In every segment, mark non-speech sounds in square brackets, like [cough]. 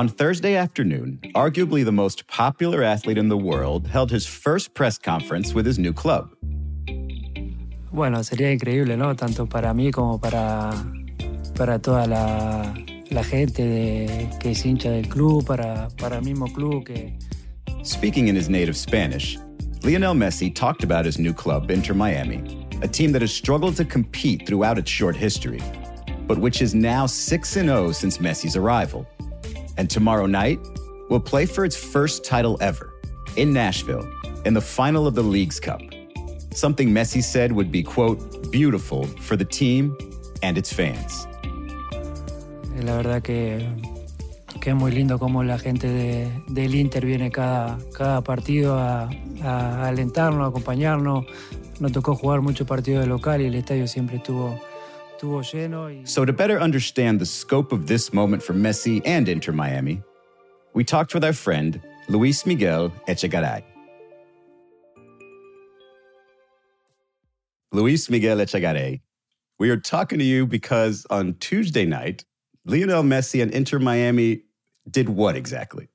On Thursday afternoon, arguably the most popular athlete in the world held his first press conference with his new club. Bueno, sería increíble, ¿no? Tanto para mí como para, para toda la, la gente de, que es hincha del club, para, para el mismo club que... Speaking in his native Spanish, Lionel Messi talked about his new club, Inter Miami, a team that has struggled to compete throughout its short history, but which is now 6 0 since Messi's arrival. And tomorrow night will play for its first title ever in Nashville in the final of the Leagues Cup. Something Messi said would be, quote, beautiful for the team and its fans. Eh, la verdad que, que es muy lindo como la gente de, del Inter viene cada, cada partido a, a alentarnos, a acompañarnos. Nos tocó jugar muchos partidos de local y el estadio siempre estuvo. So, to better understand the scope of this moment for Messi and Inter Miami, we talked with our friend Luis Miguel Echegaray. Luis Miguel Echegaray, we are talking to you because on Tuesday night, Lionel Messi and Inter Miami did what exactly?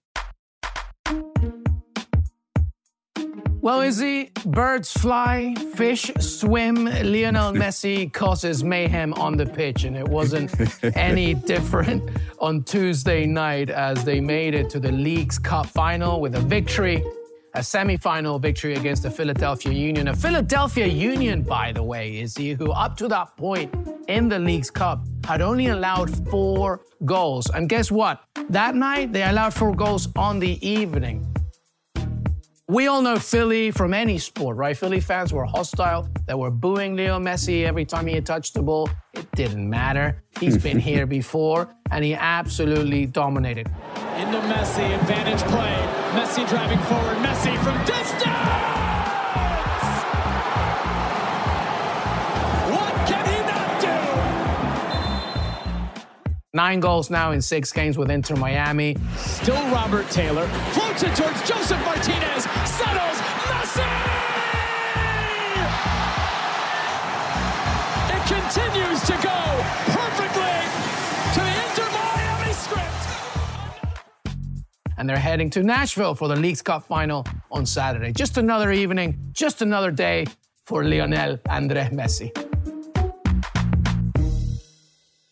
Well, Izzy, birds fly, fish swim. Lionel [laughs] Messi causes mayhem on the pitch, and it wasn't any [laughs] different on Tuesday night as they made it to the Leagues Cup final with a victory, a semi-final victory against the Philadelphia Union. A Philadelphia Union, by the way, Izzy, who up to that point in the Leagues Cup had only allowed four goals. And guess what? That night, they allowed four goals on the evening. We all know Philly from any sport, right? Philly fans were hostile. They were booing Leo Messi every time he touched the ball. It didn't matter. He's been [laughs] here before, and he absolutely dominated. Into Messi, advantage play. Messi driving forward. Messi from distance. What can he not do? Nine goals now in six games with Inter Miami. Still Robert Taylor. Floats it towards Josef Martinez. And they're heading to Nashville for the Leagues Cup final on Saturday. Just another evening, just another day for Lionel Andrés Messi.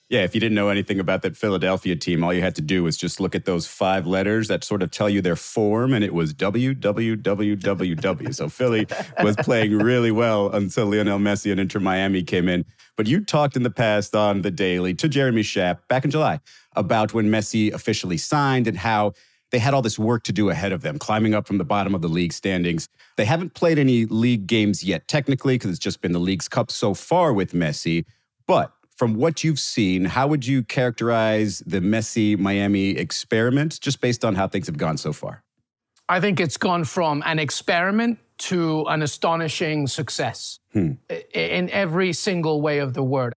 Yeah, if you didn't know anything about that Philadelphia team, all you had to do was just look at those five letters that sort of tell you their form, and it was WWWWW. so Philly was playing really well until Lionel Messi and Inter Miami came in. But you talked in the past on The Daily to Jeremy Schaap back in July about when Messi officially signed and how they had all this work to do ahead of them, climbing up from the bottom of the league standings. They haven't played any league games yet, technically, because it's just been the Leagues Cup so far with Messi. But from what you've seen, how would you characterize the Messi Miami experiment just based on how things have gone so far? I think it's gone from an experiment to an astonishing success hmm. i- in every single way of the word.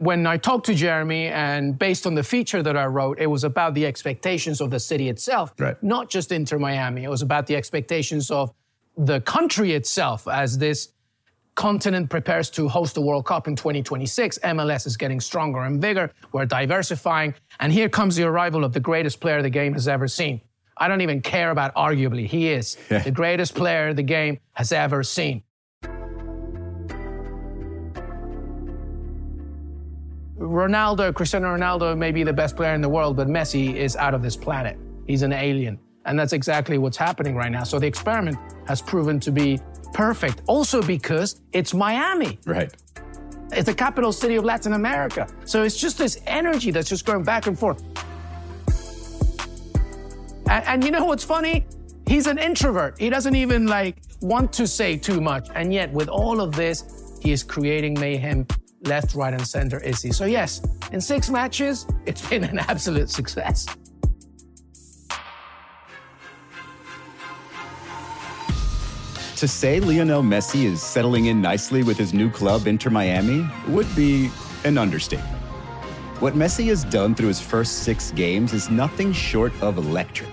When I talked to Jeremy, and based on the feature that I wrote, it was about the expectations of the city itself, Right. not just Inter Miami. It was about the expectations of the country itself as this continent prepares to host the World Cup in 2026. MLS is getting stronger and bigger. We're diversifying. And here comes the arrival of the greatest player the game has ever seen. I don't even care about arguably. He is the greatest player the game has ever seen. Ronaldo, Cristiano Ronaldo may be the best player in the world, but Messi is out of this planet. He's an alien. And that's exactly what's happening right now. So the experiment has proven to be perfect. Also because it's Miami. Right. It's the capital city of Latin America. So it's just this energy that's just going back and forth. And, and you know what's funny? He's an introvert. He doesn't even like want to say too much. And yet, with all of this, he is creating mayhem left, right, and center, is he? So, yes, in six matches, it's been an absolute success. To say Lionel Messi is settling in nicely with his new club, Inter Miami, would be an understatement. What Messi has done through his first six games is nothing short of electric.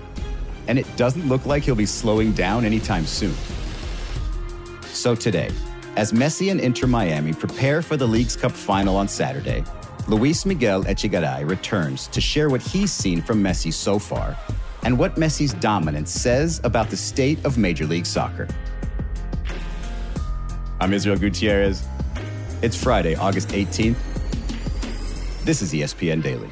And it doesn't look like he'll be slowing down anytime soon. So today, as Messi and Inter Miami prepare for the Leagues Cup final on Saturday, Luis Miguel Echegaray returns to share what he's seen from Messi so far and what Messi's dominance says about the state of Major League Soccer. I'm Israel Gutierrez. It's Friday, August 18th. This is ESPN Daily.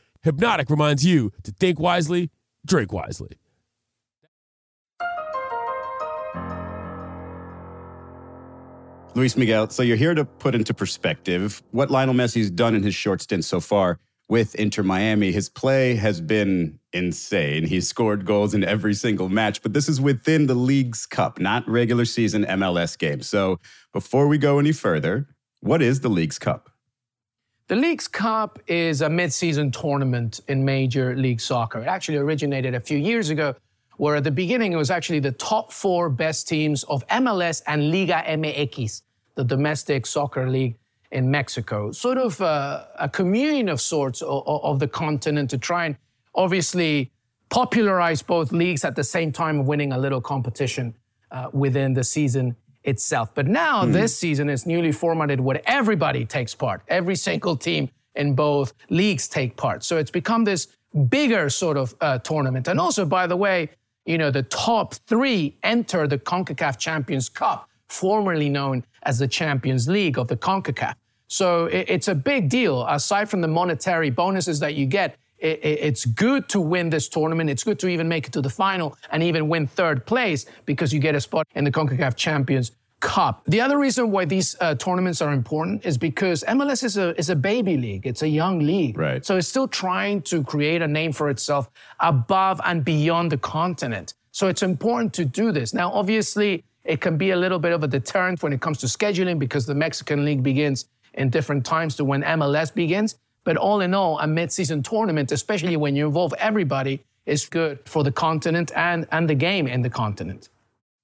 Hpnotiq reminds you to think wisely, drink wisely. Luis Miguel, so you're here to put into perspective what Lionel Messi's done in his short stint so far with Inter Miami. His play has been insane. He's scored goals in every single match, but this is within the Leagues Cup, not regular season MLS games. So before we go any further, what is the Leagues Cup? The Leagues Cup is a mid-season tournament in Major League Soccer. It actually originated a few years ago, where at the beginning it was actually the top four best teams of MLS and Liga MX, the domestic soccer league in Mexico. Sort of a, a communion of sorts of, of the continent to try and obviously popularize both leagues at the same time winning a little competition uh, within the season itself. But now mm. this season is newly formatted where everybody takes part. Every single team in both leagues take part. So it's become this bigger sort of uh, tournament. And also, by the way, you know, the top three enter the CONCACAF Champions Cup, formerly known as the Champions League of the CONCACAF. So it, it's a big deal. Aside from the monetary bonuses that you get, it's good to win this tournament. It's good to even make it to the final and even win third place because you get a spot in the CONCACAF Champions Cup. The other reason why these uh, tournaments are important is because MLS is a is a baby league. It's a young league. Right. So it's still trying to create a name for itself above and beyond the continent. So it's important to do this. Now, obviously, it can be a little bit of a deterrent when it comes to scheduling because the Mexican league begins in different times to when MLS begins. But all in all, a mid-season tournament, especially when you involve everybody, is good for the continent and, and the game in the continent.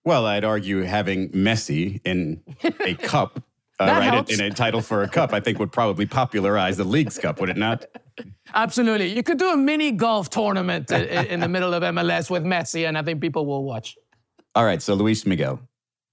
Well, I'd argue having Messi in a [laughs] cup, uh, right, in a title for a cup, I think would probably popularize the Leagues Cup, would it not? Absolutely. You could do a mini golf tournament in the middle of MLS with Messi, and I think people will watch. All right, so Luis Miguel,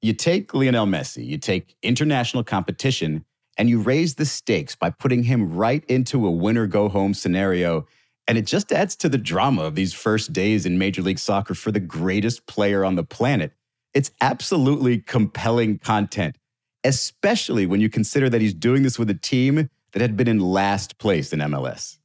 you take Lionel Messi, you take international competition, and you raise the stakes by putting him right into a winner go home scenario. And it just adds to the drama of these first days in Major League Soccer for the greatest player on the planet. It's absolutely compelling content, especially when you consider that he's doing this with a team that had been in last place in MLS.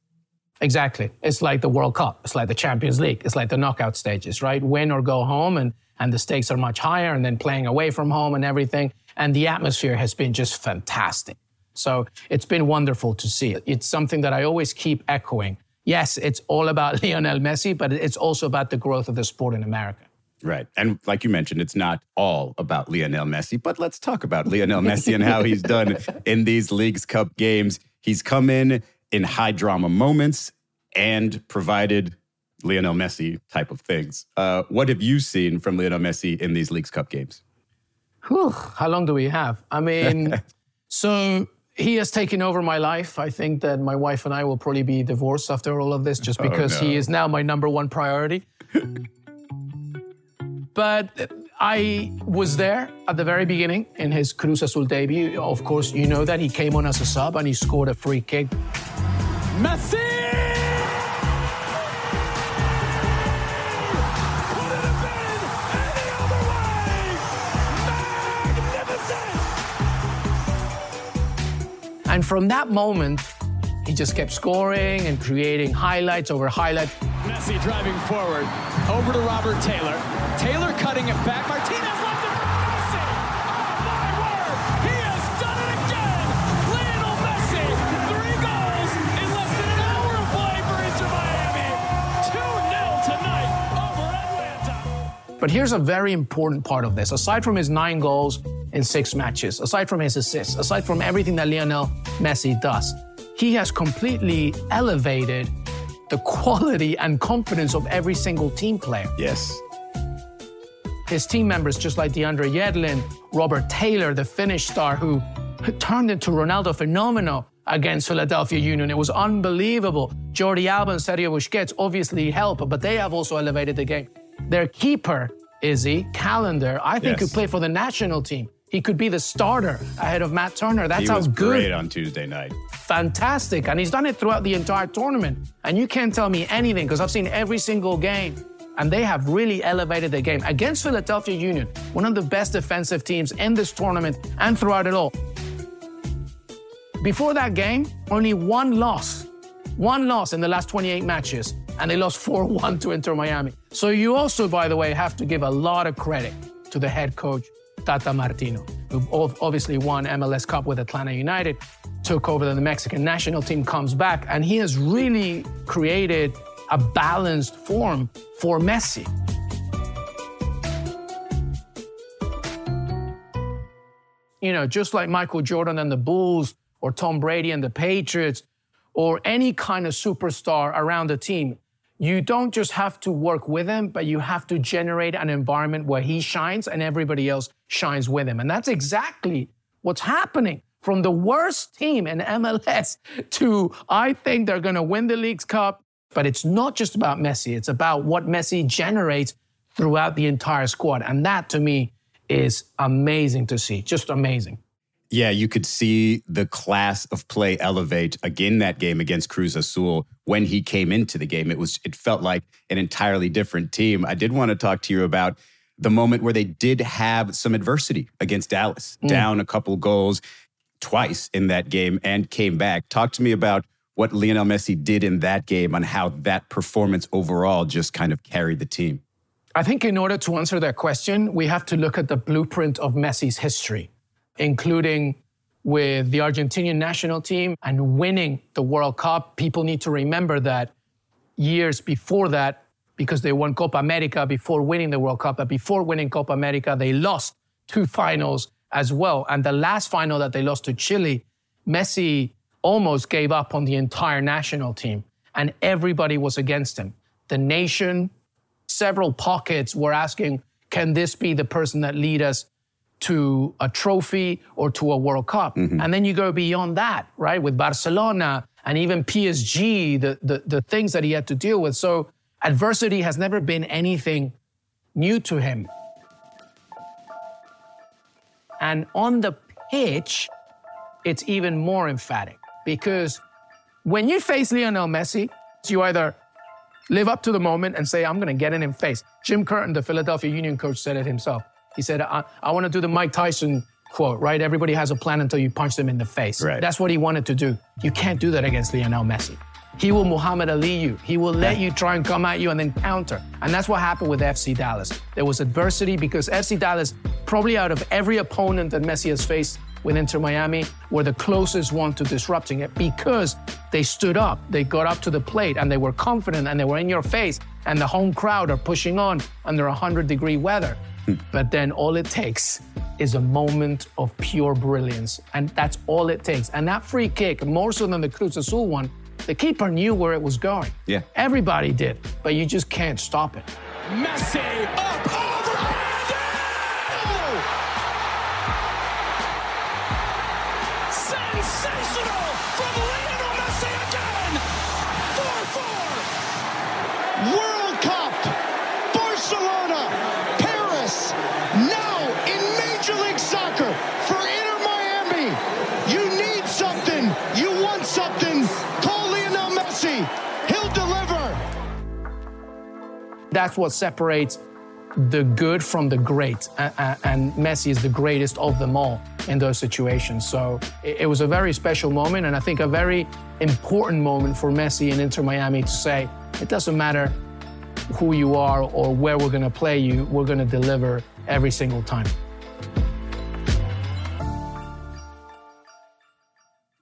Exactly. It's like the World Cup. It's like the Champions League. It's like the knockout stages, right? Win or go home, and, and the stakes are much higher, and then playing away from home and everything and the atmosphere has been just fantastic. So it's been wonderful to see. It's something that I always keep echoing. Yes, it's all about [laughs] Lionel Messi, but it's also about the growth of the sport in America. Right. And like you mentioned, it's not all about Lionel Messi, but let's talk about Lionel [laughs] Messi and how he's done in these Leagues Cup games. He's come in in high drama moments and provided Lionel Messi type of things. Uh, what have you seen from Lionel Messi in these Leagues Cup games? Whew, how long do we have? I mean, [laughs] so he has taken over my life. I think that my wife and I will probably be divorced after all of this just oh, because oh, no. he is now my number one priority. but I was there at the very beginning in his Cruz Azul debut. Of course, you know that he came on as a sub and he scored a free kick. Messi! And from that moment, he just kept scoring and creating highlights over highlights. Messi driving forward, over to Robert Taylor. Taylor cutting it back. Martinez left it for Messi. Oh, my word. He has done it again. Lionel Messi, three goals in less than an hour of play for Inter Miami. 2-0 tonight over Atlanta. But here's a very important part of this. Aside from his nine goals in six matches, aside from his assists, aside from everything that Lionel Messi does, he has completely elevated the quality and confidence of every single team player. Yes. His team members, just like DeAndre Yedlin, Robert Taylor, the Finnish star who turned into Ronaldo Fenomeno against Philadelphia Union. It was unbelievable. Jordi Alba and Sergio Busquets obviously help, but they have also elevated the game. Their keeper, Izzy, Callender, I think Yes. could play for the national team. He could be the starter ahead of Matt Turner. That's He how was good great on Tuesday night. fantastic. And he's done it throughout the entire tournament. And you can't tell me anything because I've seen every single game. And they have really elevated their game against Philadelphia Union, one of the best defensive teams in this tournament and throughout it all. Before that game, only one loss. One loss in the last 28 matches, and they lost [laughs] 4 1 to Inter Miami. So you also, by the way, have to give a lot of credit to the head coach, Tata Martino, who obviously won MLS Cup with Atlanta United, took over the Mexican national team, comes back, and he has really created a balanced form for Messi. you know, just like Michael Jordan and the Bulls or Tom Brady and the Patriots or any kind of superstar around the team, you don't just have to work with him, but you have to generate an environment where he shines and everybody else shines with him. And that's exactly what's happening from the worst team in MLS to I think they're going to win the Leagues Cup. But it's not just about Messi, it's about what Messi generates throughout the entire squad. And that to me is amazing to see, just amazing. Yeah, you could see the class of play elevate again that game against Cruz Azul when he came into the game. It was it felt like an entirely different team. I did want to talk to you about the moment where they did have some adversity against Dallas, mm. down a couple goals twice in that game and came back. Talk to me about what Lionel Messi did in that game and how that performance overall just kind of carried the team. I think in order to answer that question, we have to look at the blueprint of Messi's history, including with the Argentinian national team and winning the World Cup. People need to remember that years before that, because they won Copa America before winning the World Cup, but before winning Copa America, they lost two finals as well. And the last final that they lost to Chile, Messi almost gave up on the entire national team, and everybody was against him. The nation, several pockets were asking, can this be the person that lead us to a trophy or to a World Cup? Mm-hmm. And then you go beyond that, right? With Barcelona and even PSG, the, the, the things that he had to deal with. So adversity has never been anything new to him. And on the pitch, it's even more emphatic because when you face Lionel Messi, you either live up to the moment and say, I'm going to get in his face. Jim Curtin, the Philadelphia Union coach, said it himself. He said, I, I want to do the Mike Tyson quote, right? Everybody has a plan until you punch them in the face. Right. That's what he wanted to do. You can't do that against Lionel Messi. He will Muhammad Ali you. He will let you try and come at you and then counter. And that's what happened with FC Dallas. There was adversity because FC Dallas, probably out of every opponent that Messi has faced with Inter Miami, were the closest one to disrupting it because they stood up, they got up to the plate, and they were confident and they were in your face. And the home crowd are pushing on under 100 degree weather. But then all it takes is a moment of pure brilliance. And that's all it takes. And that free kick, more so than the Cruz Azul one, the keeper knew where it was going. Yeah. Everybody did, but you just can't stop it. Messi up over That's what separates the good from the great. And Messi is the greatest of them all in those situations. So it was a very special moment, and I think a very important moment for Messi and Inter Miami to say, it doesn't matter who you are or where we're going to play you, we're going to deliver every single time.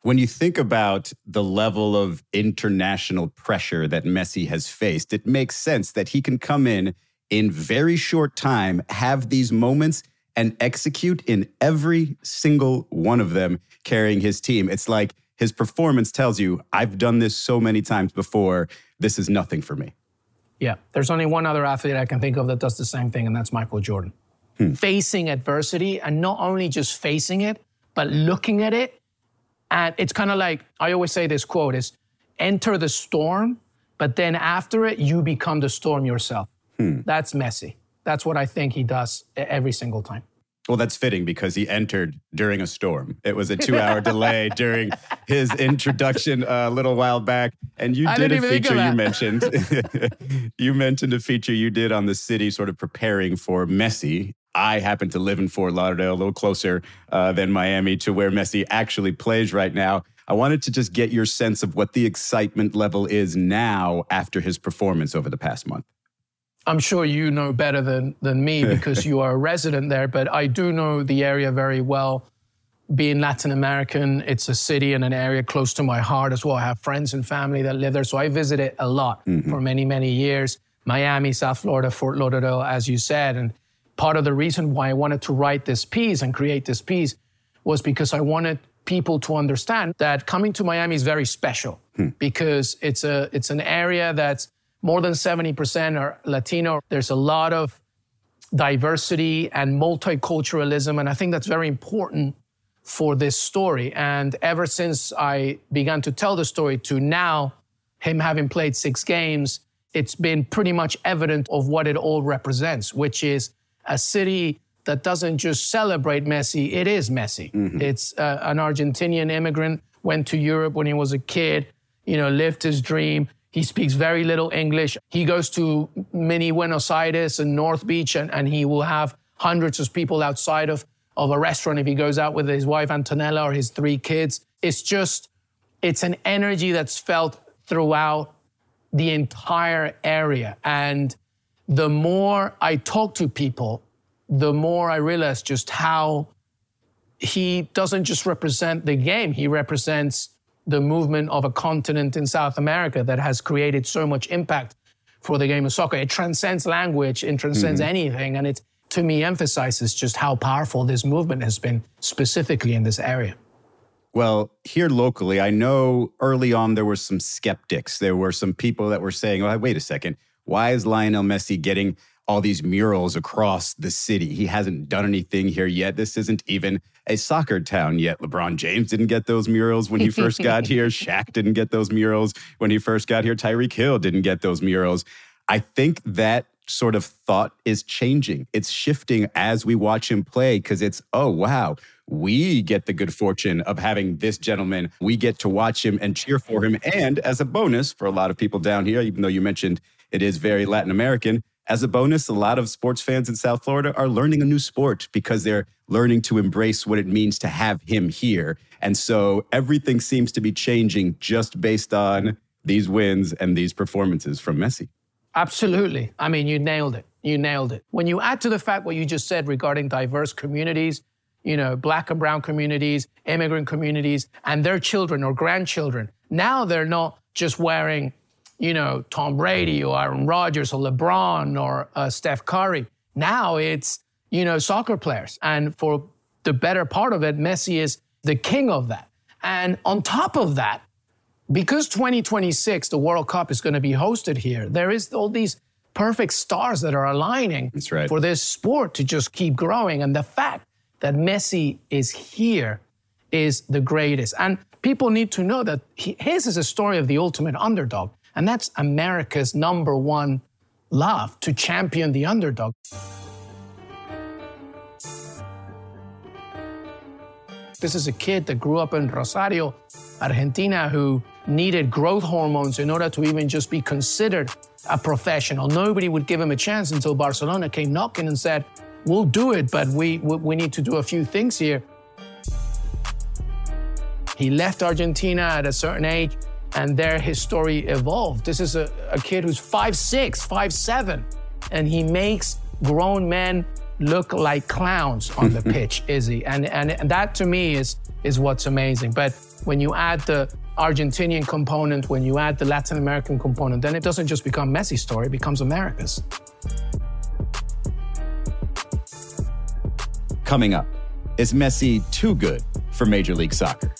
When you think about the level of international pressure that Messi has faced, it makes sense that he can come in in very short time have these moments and execute in every single one of them carrying his team. It's like his performance tells you, I've done this so many times before. This is nothing for me. Yeah, there's only one other athlete I can think of that does the same thing, and that's Michael Jordan. Hmm. Facing adversity and not only just facing it, but looking at it. And it's kind of like I always say this quote is enter the storm, but then after it, you become the storm yourself. Hmm. That's Messi. That's what I think he does every single time. Well, that's fitting because he entered during a storm. It was a two [laughs] hour delay during his introduction a little while back. And you did a even think of feature you mentioned. [laughs] you mentioned a feature you did on the city sort of preparing for Messi. I happen to live in Fort Lauderdale, a little closer uh, than Miami to where Messi actually plays right now. I wanted to just get your sense of what the excitement level is now after his performance over the past month. I'm sure you know better than, than me [laughs] because you are a resident there, but I do know the area very well. Being Latin American, it's a city and an area close to my heart as well. I have friends and family that live there, so I visit it a lot for many, many years. Miami, South Florida, Fort Lauderdale, as you said. And part of the reason why I wanted to write this piece and create this piece was because I wanted people to understand that coming to Miami is very special hmm. because it's a it's an area that's more than 70% are Latino. There's a lot of diversity and multiculturalism, and I think that's very important for this story. And ever since I began to tell the story to now, him having played six games, it's been pretty much evident of what it all represents, which is a city that doesn't just celebrate Messi, it is Messi. It's uh, an Argentinian immigrant, went to Europe when he was a kid, you know, lived his dream. He speaks very little English. He goes to mini Buenos Aires and North Beach, and, and he will have hundreds of people outside of, of a restaurant if he goes out with his wife Antonella or his three kids. It's just, it's an energy that's felt throughout the entire area. And the more I talk to people, the more I realize just how he doesn't just represent the game, he represents the movement of a continent in South America that has created so much impact for the game of soccer. It transcends language, it transcends mm-hmm. anything. And it, to me, emphasizes just how powerful this movement has been, specifically in this area. Well, here locally, I know early on there were some skeptics. There were some people that were saying, oh, wait a second, why is Lionel Messi getting all these murals across the city? He hasn't done anything here yet. This isn't even a soccer town yet. LeBron James didn't get those murals when he first got [laughs] here. Shaq didn't get those murals when he first got here. Tyreek Hill didn't get those murals. I think that sort of thought is changing. It's shifting as we watch him play because it's, oh, wow, we get the good fortune of having this gentleman. We get to watch him and cheer for him. And as a bonus for a lot of people down here, even though you mentioned it is very Latin American, as a bonus, a lot of sports fans in South Florida are learning a new sport because they're learning to embrace what it means to have him here. And so everything seems to be changing just based on these wins and these performances from Messi. Absolutely. I mean, you nailed it. You nailed it. When you add to the fact what you just said regarding diverse communities, you know, black and brown communities, immigrant communities, and their children or grandchildren, now they're not just wearing, you know, Tom Brady or Aaron Rodgers or LeBron or uh, Steph Curry. Now it's, you know, soccer players. And for the better part of it, Messi is the king of that. And on top of that, because 2026, the World Cup is going to be hosted here, there is all these perfect stars that are aligning right. for this sport to just keep growing. And the fact that Messi is here is the greatest. And people need to know that he, his is a story of the ultimate underdog. And that's America's number one love to champion the underdog. This is a kid that grew up in Rosario, Argentina, who needed growth hormones in order to even just be considered a professional. Nobody would give him a chance until Barcelona came knocking and said, We'll do it, but we, we, need to do a few things here. He left Argentina at a certain age, and there his story evolved. This is a, a kid who's five six, five seven, and he makes grown men look like clowns on the [laughs] pitch, Izzy. And, and and that to me is is what's amazing. But when you add the Argentinian component, when you add the Latin American component, then it doesn't just become Messi's story, it becomes America's. Coming up, is Messi too good for Major League Soccer?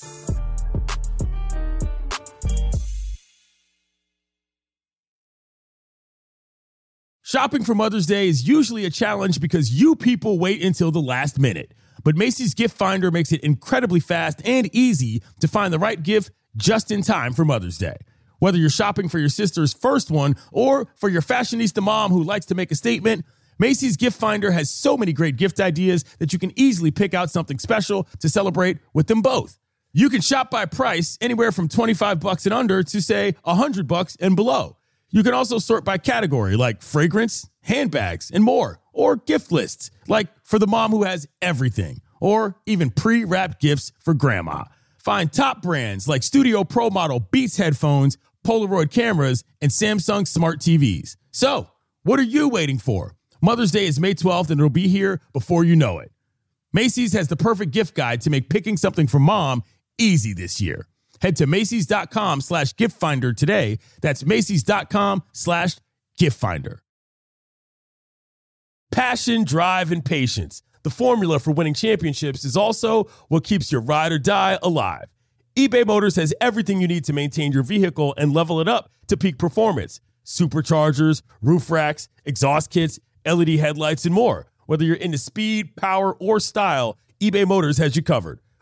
Shopping for Mother's Day is usually a challenge because you people wait until the last minute. But Macy's Gift Finder makes it incredibly fast and easy to find the right gift just in time for Mother's Day. Whether you're shopping for your sister's first one or for your fashionista mom who likes to make a statement, Macy's Gift Finder has so many great gift ideas that you can easily pick out something special to celebrate with them both. You can shop by price anywhere from 25 bucks and under to say 100 bucks and below. You can also sort by category like fragrance, handbags, and more, or gift lists like for the mom who has everything, or even pre-wrapped gifts for grandma. Find top brands like Studio Pro Model Beats headphones, Polaroid cameras, and Samsung smart TVs. So, what are you waiting for? Mother's Day is May 12th and it'll be here before you know it. Macy's has the perfect gift guide to make picking something for mom easy this year. Head to Macy's.com slash gift finder today. That's Macy's.com slash gift finder. Passion, drive, and patience. The formula for winning championships is also what keeps your ride or die alive. eBay Motors has everything you need to maintain your vehicle and level it up to peak performance superchargers, roof racks, exhaust kits, LED headlights, and more. Whether you're into speed, power, or style, eBay Motors has you covered.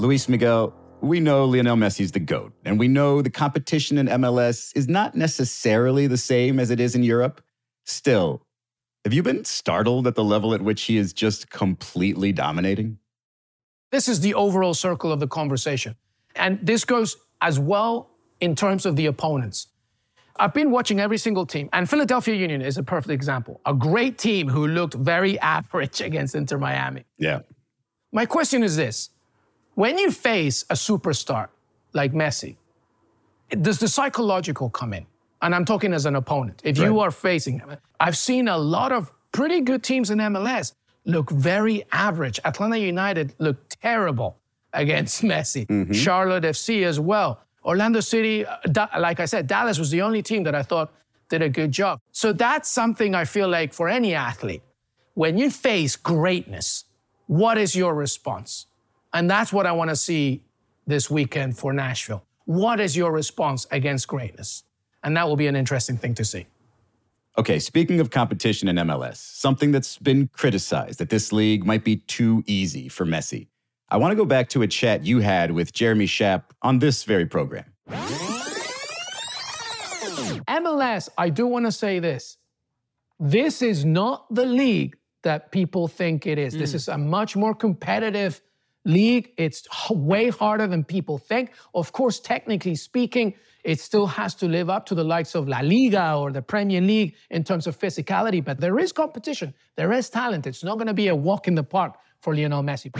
Luis Miguel, we know Lionel Messi's the GOAT, and we know the competition in MLS is not necessarily the same as it is in Europe. Still, have you been startled at the level at which he is just completely dominating? This is the overall circle of the conversation. And this goes as well in terms of the opponents. I've been watching every single team, and Philadelphia Union is a perfect example. A great team who looked very average [laughs] against Inter Miami. Yeah. My question is this when you face a superstar like Messi, does the psychological come in? And I'm talking as an opponent. If you are facing him, I've seen a lot of pretty good teams in MLS look very average. Atlanta United looked terrible against [laughs] Messi. Charlotte FC as well. Orlando City, uh, like I said, Dallas was the only team that I thought did a good job. So that's something I feel like for any athlete, when you face greatness, what is your response? And that's what I want to see this weekend for Nashville. What is your response against greatness? And that will be an interesting thing to see. Okay, speaking of competition in MLS, something that's been criticized that this league might be too easy for Messi. I want to go back to a chat you had with Jeremy Schaap on this very program. MLS, I do want to say this. This is not the league that people think it is. This hmm. is a much more competitive league. It's way harder than people think. Of course, technically speaking, it still has to live up to the likes of La Liga or the Premier League in terms of physicality, but there is competition. There is talent. It's not going to be a walk in the park for Lionel Messi.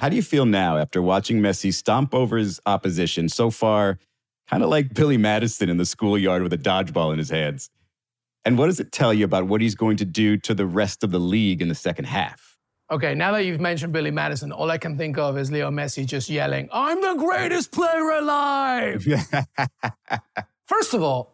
How do you feel now after watching Messi stomp over his opposition so far, kind of like Billy Madison in the schoolyard with a dodgeball in his hands? And what does it tell you about what he's going to do to the rest of the league in the second half? Okay, now that you've mentioned Billy Madison, all I can think of is Leo Messi just yelling, I'm the greatest player alive. [laughs] First of all,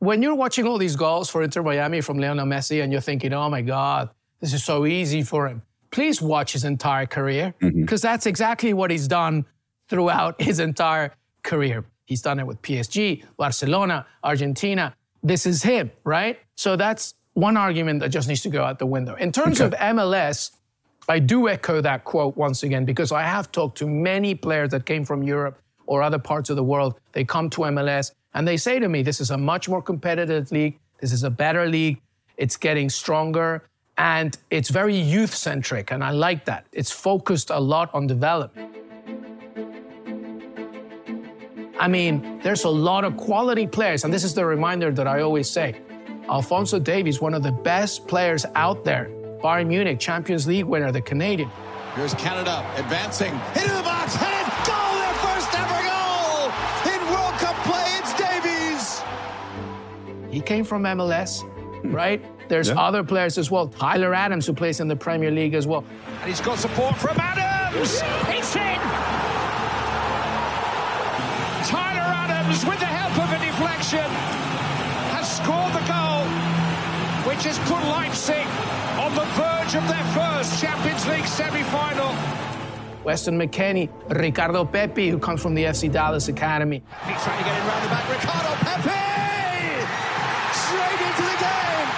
when you're watching all these goals for Inter Miami from Lionel Messi and you're thinking, oh my God, this is so easy for him, please watch his entire career mm-hmm. because that's exactly what he's done throughout his entire career. He's done it with PSG, Barcelona, Argentina. This is him, right? So that's one argument that just needs to go out the window. In terms of MLS, I do echo that quote once again because I have talked to many players that came from Europe or other parts of the world. They come to MLS and they say to me, This is a much more competitive league. This is a better league. It's getting stronger and it's very youth centric. And I like that. It's focused a lot on development. I mean, there's a lot of quality players, and this is the reminder that I always say. Alfonso Davies, one of the best players out there. Bayern Munich, Champions League winner, the Canadian. Here's Canada advancing into the box, headed goal, their first ever goal in World Cup play. It's Davies. He came from MLS, hmm. right? There's Yeah. other players as well. Tyler Adams, who plays in the Premier League as well. And he's got support from Adams. It's in! Tyler Adams, with the help of a deflection, has scored the goal, which has put Leipzig on the verge of their first Champions League semi-final. Weston McKennie, Ricardo Pepi, who comes from the FC Dallas Academy. He's trying to get it round the back. Ricardo Pepi! Straight into the game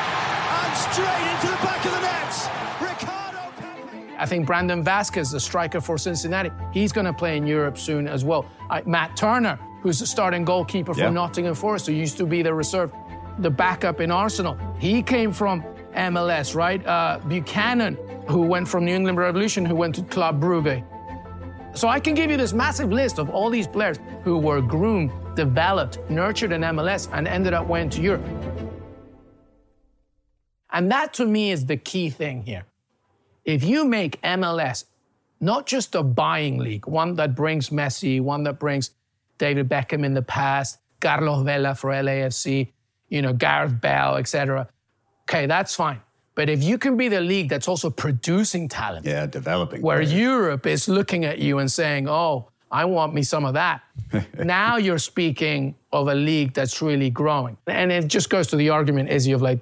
and straight into the back of the nets. Ricardo Pepi. I think Brandon Vazquez, the striker for Cincinnati, he's going to play in Europe soon as well. Uh, Matt Turner, who's the starting goalkeeper for Yeah. Nottingham Forest, who used to be the reserve, the backup in Arsenal. He came from MLS, right? Uh, Buchanan, who went from New England Revolution, who went to Club Brugge. So I can give you this massive list of all these players who were groomed, developed, nurtured in MLS, and ended up went to Europe. And that to me is the key thing here. If you make MLS not just a buying league, one that brings Messi, one that brings David Beckham in the past, Carlos Vela for LAFC, you know, Gareth Bell, etc. Okay, that's fine. But if you can be the league that's also producing talent, Yeah, developing. where players. Europe is looking at you and saying, "Oh, I want me some of that." [laughs] now you're speaking of a league that's really growing, and it just goes to the argument, Izzy, of like,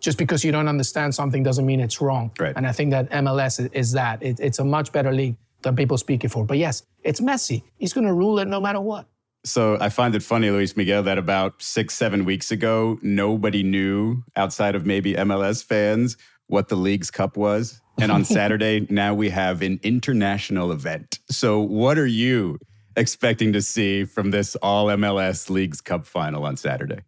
just because you don't understand something doesn't mean it's wrong. Right. And I think that MLS is, is that. It, it's a much better league than people speak it for. But yes, it's Messi. He's going to rule it no matter what. So I find it funny, Luis Miguel, that about six, seven weeks ago, nobody knew outside of maybe MLS fans what the Leagues Cup was. And on [laughs] Saturday, now we have an international event. So what are you expecting to see from this all MLS Leagues Cup final on Saturday?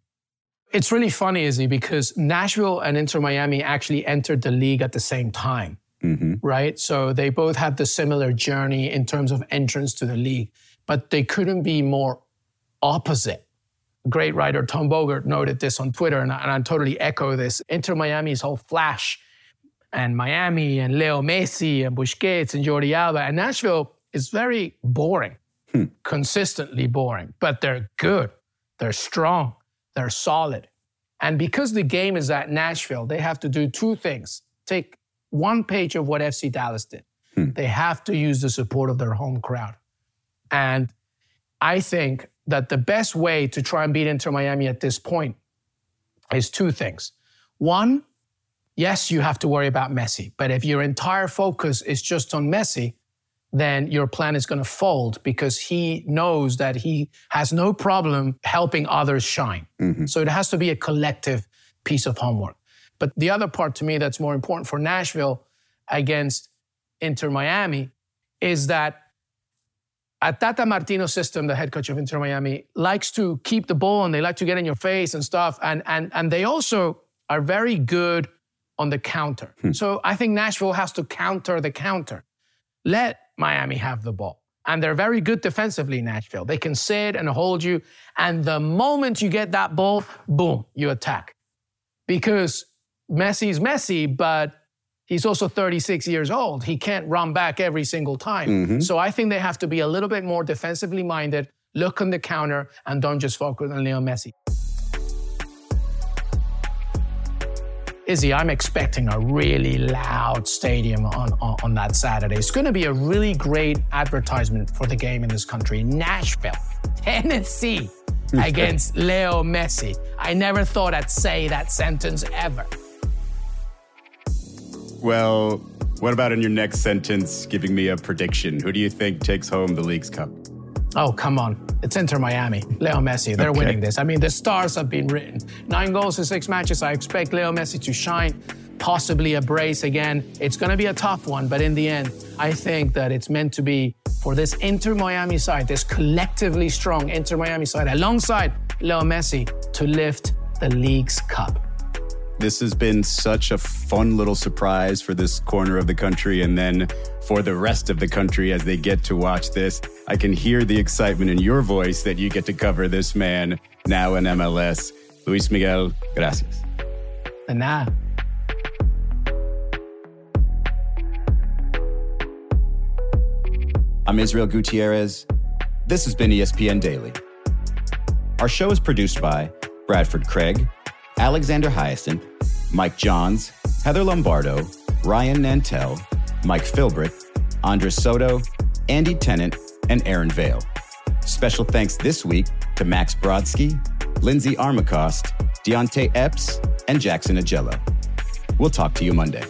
It's really funny, Izzy, because Nashville and Inter Miami actually entered the league at the same time, mm-hmm. right? So they both had the similar journey in terms of entrance to the league, but they couldn't be more opposite. Great writer Tom Bogert noted this on Twitter, and I, and I totally echo this. Inter Miami's whole flash and Miami and Leo Messi and Busquets and Jordi Alba, and Nashville is very boring, hmm. consistently boring, but they're good, they're strong, they're solid. And because the game is at Nashville, they have to do two things. Take one page of what FC Dallas did. Hmm. They have to use the support of their home crowd. And I think that the best way to try and beat Inter Miami at this point is two things. One, yes, you have to worry about Messi, but if your entire focus is just on Messi, then your plan is going to fold because he knows that he has no problem helping others shine. Mm-hmm. So it has to be a collective piece of homework. But the other part to me that's more important for Nashville against Inter Miami is that at Tata Martino's system, the head coach of Inter Miami likes to keep the ball and they like to get in your face and stuff. And, and, and they also are very good on the counter. Hmm. So I think Nashville has to counter the counter. Let Miami have the ball. And they're very good defensively, Nashville. They can sit and hold you. And the moment you get that ball, boom, you attack. Because Messi Messi's Messi, but he's also 36 years old. He can't run back every single time. Mm-hmm. So I think they have to be a little bit more defensively minded, look on the counter, and don't just focus on Leo Messi. Izzy, I'm expecting a really loud stadium on, on, on that Saturday. It's going to be a really great advertisement for the game in this country. Nashville, [laughs] Tennessee against Leo Messi. I never thought I'd say that sentence ever. Well, what about in your next sentence giving me a prediction? Who do you think takes home the Leagues Cup? Oh, come on. It's Inter Miami. Leo Messi. They're Okay. winning this. I mean, the stars have been written. Nine goals in six matches. I expect Leo Messi to shine, possibly a brace again. It's going to be a tough one, but in the end, I think that it's meant to be for this Inter Miami side, this collectively strong Inter Miami side, alongside Leo Messi, to lift the league's cup. This has been such a fun little surprise for this corner of the country and then for the rest of the country as they get to watch this. I can hear the excitement in your voice that you get to cover this man now in MLS. Luis Miguel, gracias. Nah. I'm Israel Gutierrez. This has been ESPN Daily. Our show is produced by Bradford Craig, Alexander Hyacinth, Mike Johns, Heather Lombardo, Ryan Nantel, Mike Philbrick, Andres Soto, Andy Tennant, and Aaron Vale. Special thanks this week to Max Brodsky, Lindsay Armacost, Deontay Epps, and Jackson Agello. We'll talk to you Monday.